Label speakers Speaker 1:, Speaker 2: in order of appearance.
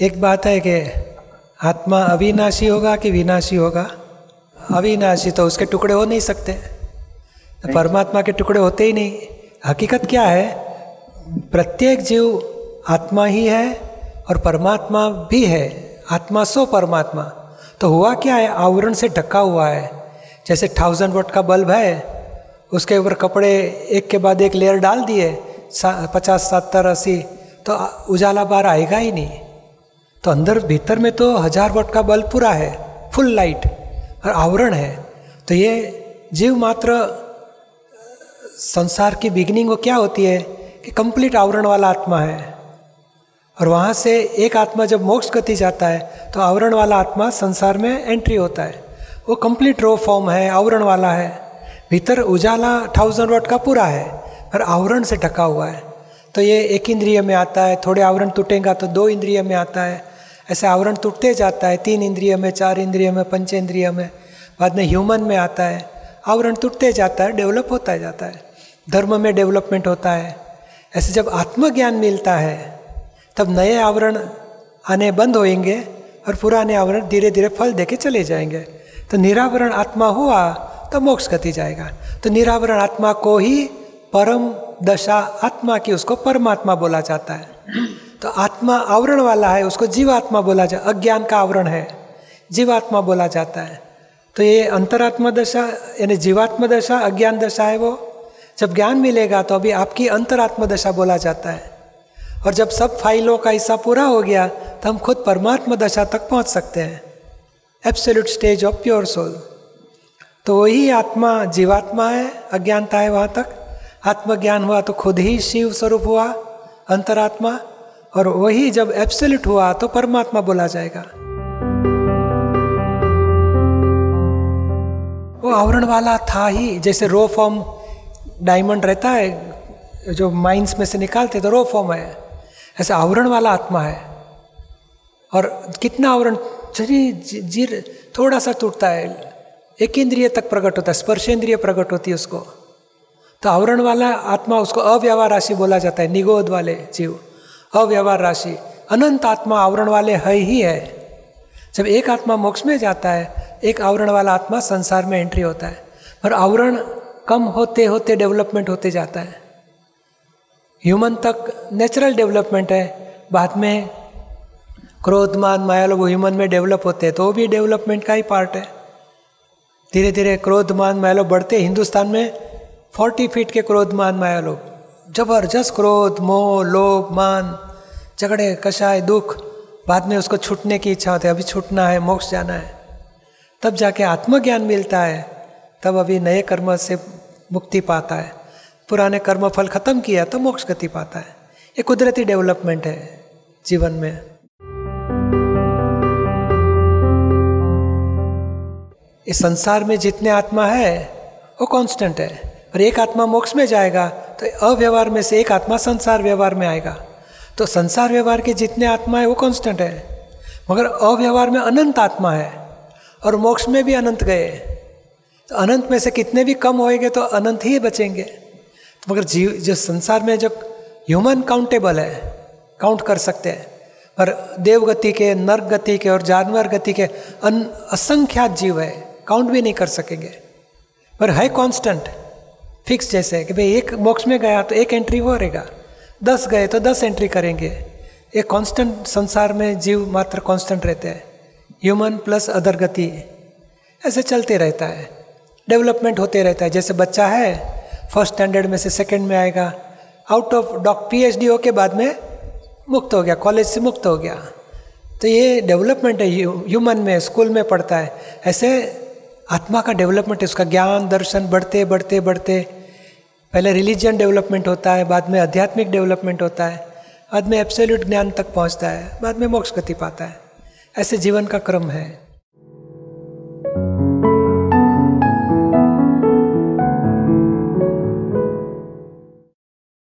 Speaker 1: एक बात है कि आत्मा अविनाशी होगा कि विनाशी होगा? अविनाशी तो उसके टुकड़े हो नहीं सकते। तो परमात्मा के टुकड़े होते ही नहीं। हकीकत क्या है? प्रत्येक जीव आत्मा ही है और परमात्मा भी है। आत्मा सो परमात्मा। तो हुआ क्या है? आवरण से ढका हुआ है। जैसे थाउज़ेंड वोट का बल्ब है उसके ऊपर कपड़े एक के बाद एक लेयर डाल दिए पचास सत्तर अस्सी तो उजाला बार आएगा ही नहीं। तो अंदर भीतर में तो हज़ार वोट का बल्ब पूरा है फुल लाइट और आवरण है। तो ये जीव मात्र, संसार की बिगनिंग वो क्या होती है कि कंप्लीट आवरण वाला आत्मा है। और वहाँ से एक आत्मा जब मोक्ष गति जाता है तो आवरण वाला आत्मा संसार में एंट्री होता है। वो कंप्लीट रो फॉर्म है, आवरण वाला है। भीतर उजाला थाउज़ेंड वाट का पूरा है, पर आवरण से ढका हुआ है। तो ये एक इंद्रिय में आता है, थोड़े आवरण टूटेगा तो दो इंद्रिय में आता है। ऐसे आवरण टूटते जाता है, तीन इंद्रिय में, चार इंद्रिय में, पंच इंद्रिय में, बाद में ह्यूमन में आता है। आवरण टूटते जाता है डेवलप होता जाता है। धर्म में डेवलपमेंट होता है। ऐसे जब आत्मज्ञान मिलता है, तब नए आवरण आने बंद होएँगे और पुराने आवरण धीरे धीरे फल देके चले जाएँगे। तो निरावरण आत्मा हुआ तो मोक्ष गति जाएगा। तो निरावरण आत्मा को ही परम दशा आत्मा की उसको परमात्मा बोला जाता है। तो आत्मा आवरण वाला है, उसको जीवात्मा बोला जाए अज्ञान का आवरण है, जीवात्मा बोला जाता है। तो ये अंतरात्मा दशा, यानी जीवात्मा दशा, अज्ञान दशा है वो। जब ज्ञान मिलेगा तो अभी आपकी अंतरात्मा दशा बोला जाता है। और जब सब फाइलों का हिस्सा पूरा हो गया तो हम खुद परमात्मा दशा तक पहुँच सकते हैं। Absolute stage of pure soul तो वही आत्मा, जीवात्मा है, अज्ञानता है वहाँ तक। आत्मज्ञान हुआ तो खुद ही शिव स्वरूप हुआ, अंतरात्मा। और वही जब एब्सोल्यूट हुआ तो परमात्मा बोला जाएगा। वो आवरण वाला था ही, जैसे रो फॉर्म डायमंड रहता है, जो माइंस में से निकालते तो रो फॉर्म है। ऐसा आवरण वाला आत्मा है। और कितना आवरण शरीर जीर थोड़ा सा टूटता है, एक इंद्रिय तक प्रकट होता है स्पर्शेंद्रिय प्रकट होती है उसको। तो आवरण वाला आत्मा, उसको अव्यवहार राशि बोला जाता है, निगोद वाले जीव। अव्यवहार राशि। अनंत आत्मा आवरण वाले है ही है। जब एक आत्मा मोक्ष में जाता है, एक आवरण वाला आत्मा संसार में एंट्री होता है। पर आवरण कम होते होते डेवलपमेंट होते जाता है। ह्यूमन तक नेचुरल डेवलपमेंट है। बाद में क्रोधमान माया लोग ह्यूमन में डेवलप होते हैं तो वो भी डेवलपमेंट का ही पार्ट है। धीरे धीरे क्रोधमान माया लोग बढ़ते। हिंदुस्तान में फोर्टी फीट के क्रोधमान माया लोग। ज़बरदस्त क्रोध, मोह, लोभ, मान, झगड़े कषाय दुख, बाद में उसको छूटने की इच्छा होती है। अभी छूटना है, मोक्ष जाना है। तब जाके आत्मज्ञान मिलता है। तब अभी नए कर्म से मुक्ति पाता है। पुराने कर्म फल खत्म किया तो मोक्ष गति पाता है। ये कुदरती डेवलपमेंट है जीवन में। इस संसार में जितने आत्मा है, वो कांस्टेंट है। और एक आत्मा मोक्ष में जाएगा तो अव्यवहार में से एक आत्मा संसार व्यवहार में आएगा। तो संसार व्यवहार के जितने आत्मा है, वो कांस्टेंट है। मगर अव्यवहार में अनंत आत्मा है और मोक्ष में भी अनंत गए तो अनंत में से कितने भी कम होएँगे तो अनंत ही बचेंगे। तो मगर जीव, जो संसार में जब ह्यूमन काउंटेबल है काउंट कर सकते हैं। पर देव गति के नर्क गति के और जानवर गति के अन असंख्यात जीव है काउंट भी नहीं कर सकेंगे। पर है कांस्टेंट फिक्स जैसे कि भाई एक बॉक्स में गया तो एक एंट्री वो रहेगा। दस गए तो दस एंट्री करेंगे। एक कांस्टेंट संसार में जीव मात्र कांस्टेंट रहते हैं। ह्यूमन प्लस अदर गति। ऐसे चलते रहता है। डेवलपमेंट होते रहता है। जैसे बच्चा है फ़र्स्ट स्टैंडर्ड में से सेकेंड में आएगा। Out of doc P H D हो के बाद में मुक्त हो गया। कॉलेज से मुक्त हो गया। तो ये डेवलपमेंट है। ह्यूमन में स्कूल में पढ़ता है। ऐसे आत्मा का डेवलपमेंट है। उसका ज्ञान, दर्शन बढ़ते बढ़ते बढ़ते। पहले रिलीजन डेवलपमेंट होता है, बाद में आध्यात्मिक डेवलपमेंट होता है, बाद में एब्सोल्यूट ज्ञान तक पहुँचता है, बाद में मोक्ष गति पाता है। ऐसे जीवन का क्रम है।